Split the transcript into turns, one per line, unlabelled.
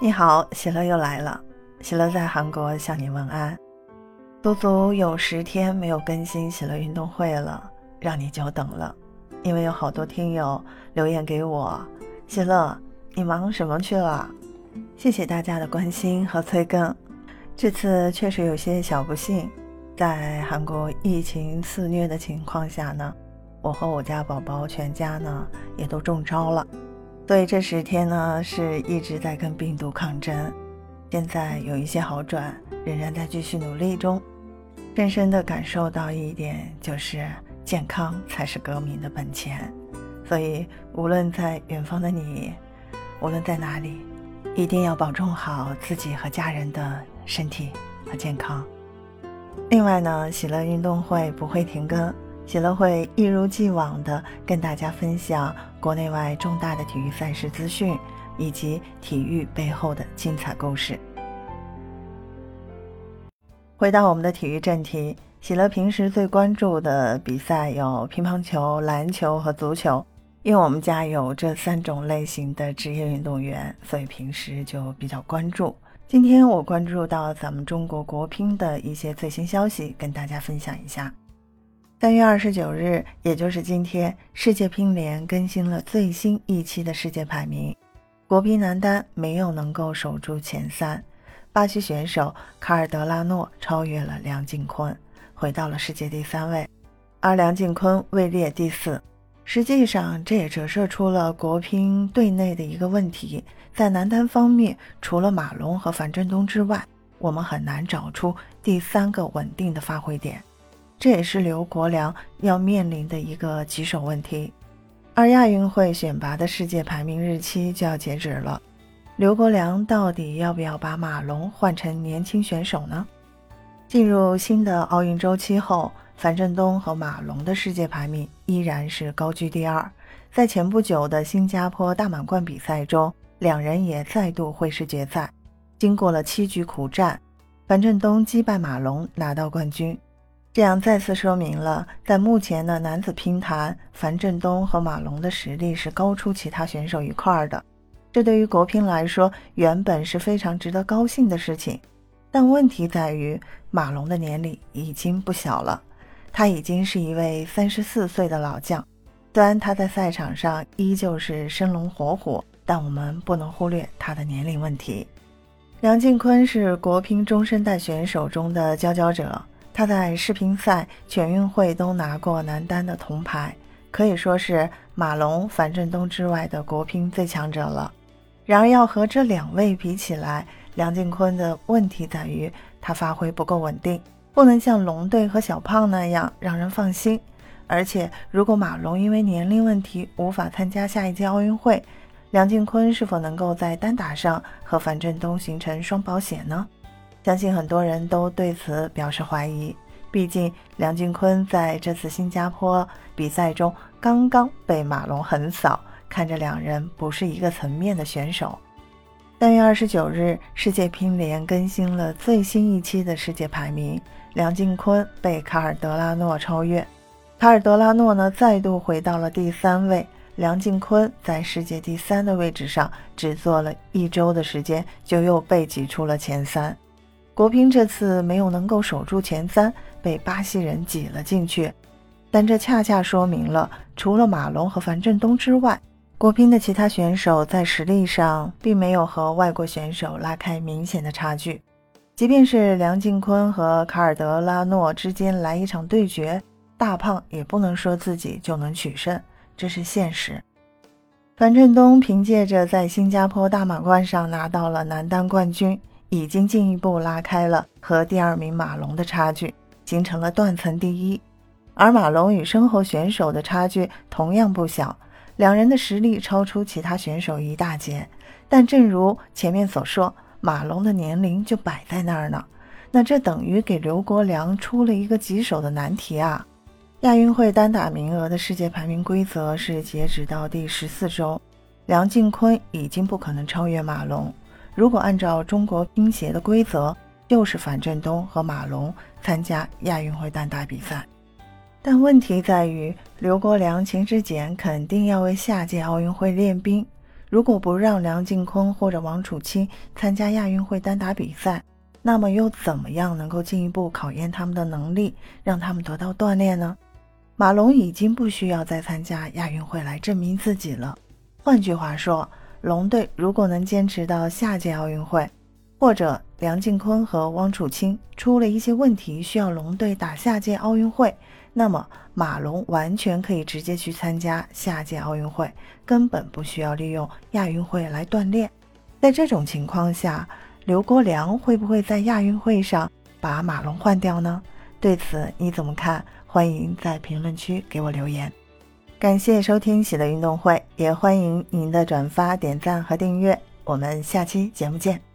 你好，喜乐又来了。喜乐在韩国向你问安。足足有十天没有更新喜乐运动会了，让你久等了。因为有好多听友留言给我，喜乐，你忙什么去了？谢谢大家的关心和催更。这次确实有些小不幸，在韩国疫情肆虐的情况下呢，我和我家宝宝全家呢也都中招了。所以这十天呢，是一直在跟病毒抗争，现在有一些好转，仍然在继续努力中。深深的感受到一点，就是健康才是革命的本钱。所以，无论在远方的你，无论在哪里，一定要保重好自己和家人的身体和健康。另外呢，喜乐运动会不会停更。喜乐会一如既往的跟大家分享国内外重大的体育赛事资讯，以及体育背后的精彩故事。回到我们的体育正题，喜乐平时最关注的比赛有乒乓球、篮球和足球，因为我们家有这三种类型的职业运动员，所以平时就比较关注。今天我关注到咱们中国国乒的一些最新消息，跟大家分享一下。三月二十九日，也就是今天，世界乒联更新了最新一期的世界排名。国乒男单没有能够守住前三，巴西选手卡尔德拉诺超越了梁靖昆，回到了世界第三位，而梁靖昆位列第四。实际上，这也折射出了国乒队内的一个问题：在男单方面，除了马龙和樊振东之外，我们很难找出第三个稳定的发挥点。这也是刘国梁要面临的一个棘手问题，而亚运会选拔的世界排名日期就要截止了，刘国梁到底要不要把马龙换成年轻选手呢？进入新的奥运周期后，樊振东和马龙的世界排名依然是高居第二，在前不久的新加坡大满贯比赛中，两人也再度会师决赛，经过了七局苦战，樊振东击败马龙拿到冠军。这样再次说明了，在目前的男子乒坛，樊振东和马龙的实力是高出其他选手一块的。这对于国乒来说，原本是非常值得高兴的事情。但问题在于，马龙的年龄已经不小了，他已经是一位三十四岁的老将。虽然他在赛场上依旧是生龙活虎，但我们不能忽略他的年龄问题。梁靖昆是国乒中生代选手中的佼佼者。他在世乒赛、全运会都拿过男单的铜牌，可以说是马龙、樊振东之外的国乒最强者了。然而，要和这两位比起来，梁靖昆的问题在于他发挥不够稳定，不能像龙队和小胖那样让人放心。而且，如果马龙因为年龄问题无法参加下一届奥运会，梁靖昆是否能够在单打上和樊振东形成双保险呢？相信很多人都对此表示怀疑，毕竟梁靖昆在这次新加坡比赛中刚刚被马龙横扫，看着两人不是一个层面的选手。三月二十九日，世界乒联更新了最新一期的世界排名，梁靖昆被卡尔德拉诺超越，卡尔德拉诺呢再度回到了第三位，梁靖昆在世界第三的位置上只做了一周的时间，就又被挤出了前三。国乒这次没有能够守住前三，被巴西人挤了进去。但这恰恰说明了，除了马龙和樊振东之外，国乒的其他选手在实力上并没有和外国选手拉开明显的差距。即便是梁靖昆和卡尔德拉诺之间来一场对决，大胖也不能说自己就能取胜，这是现实。樊振东凭借着在新加坡大满贯上拿到了男单冠军。已经进一步拉开了和第二名马龙的差距，形成了断层第一。而马龙与身后选手的差距同样不小，两人的实力超出其他选手一大截。但正如前面所说，马龙的年龄就摆在那儿呢，那这等于给刘国梁出了一个棘手的难题啊！亚运会单打名额的世界排名规则是截止到第十四周，梁靖昆已经不可能超越马龙。如果按照中国乒协的规则，就是樊振东和马龙参加亚运会单打比赛。但问题在于，刘国梁、秦志戬肯定要为下届奥运会练兵。如果不让梁靖昆或者王楚钦参加亚运会单打比赛，那么又怎么样能够进一步考验他们的能力，让他们得到锻炼呢？马龙已经不需要再参加亚运会来证明自己了。换句话说，龙队如果能坚持到下届奥运会，或者梁靖昆和汪楚钦出了一些问题，需要龙队打下届奥运会，那么马龙完全可以直接去参加下届奥运会，根本不需要利用亚运会来锻炼。在这种情况下，刘国梁会不会在亚运会上把马龙换掉呢？对此你怎么看？欢迎在评论区给我留言。感谢收听喜乐运动会，也欢迎您的转发、点赞和订阅。我们下期节目见。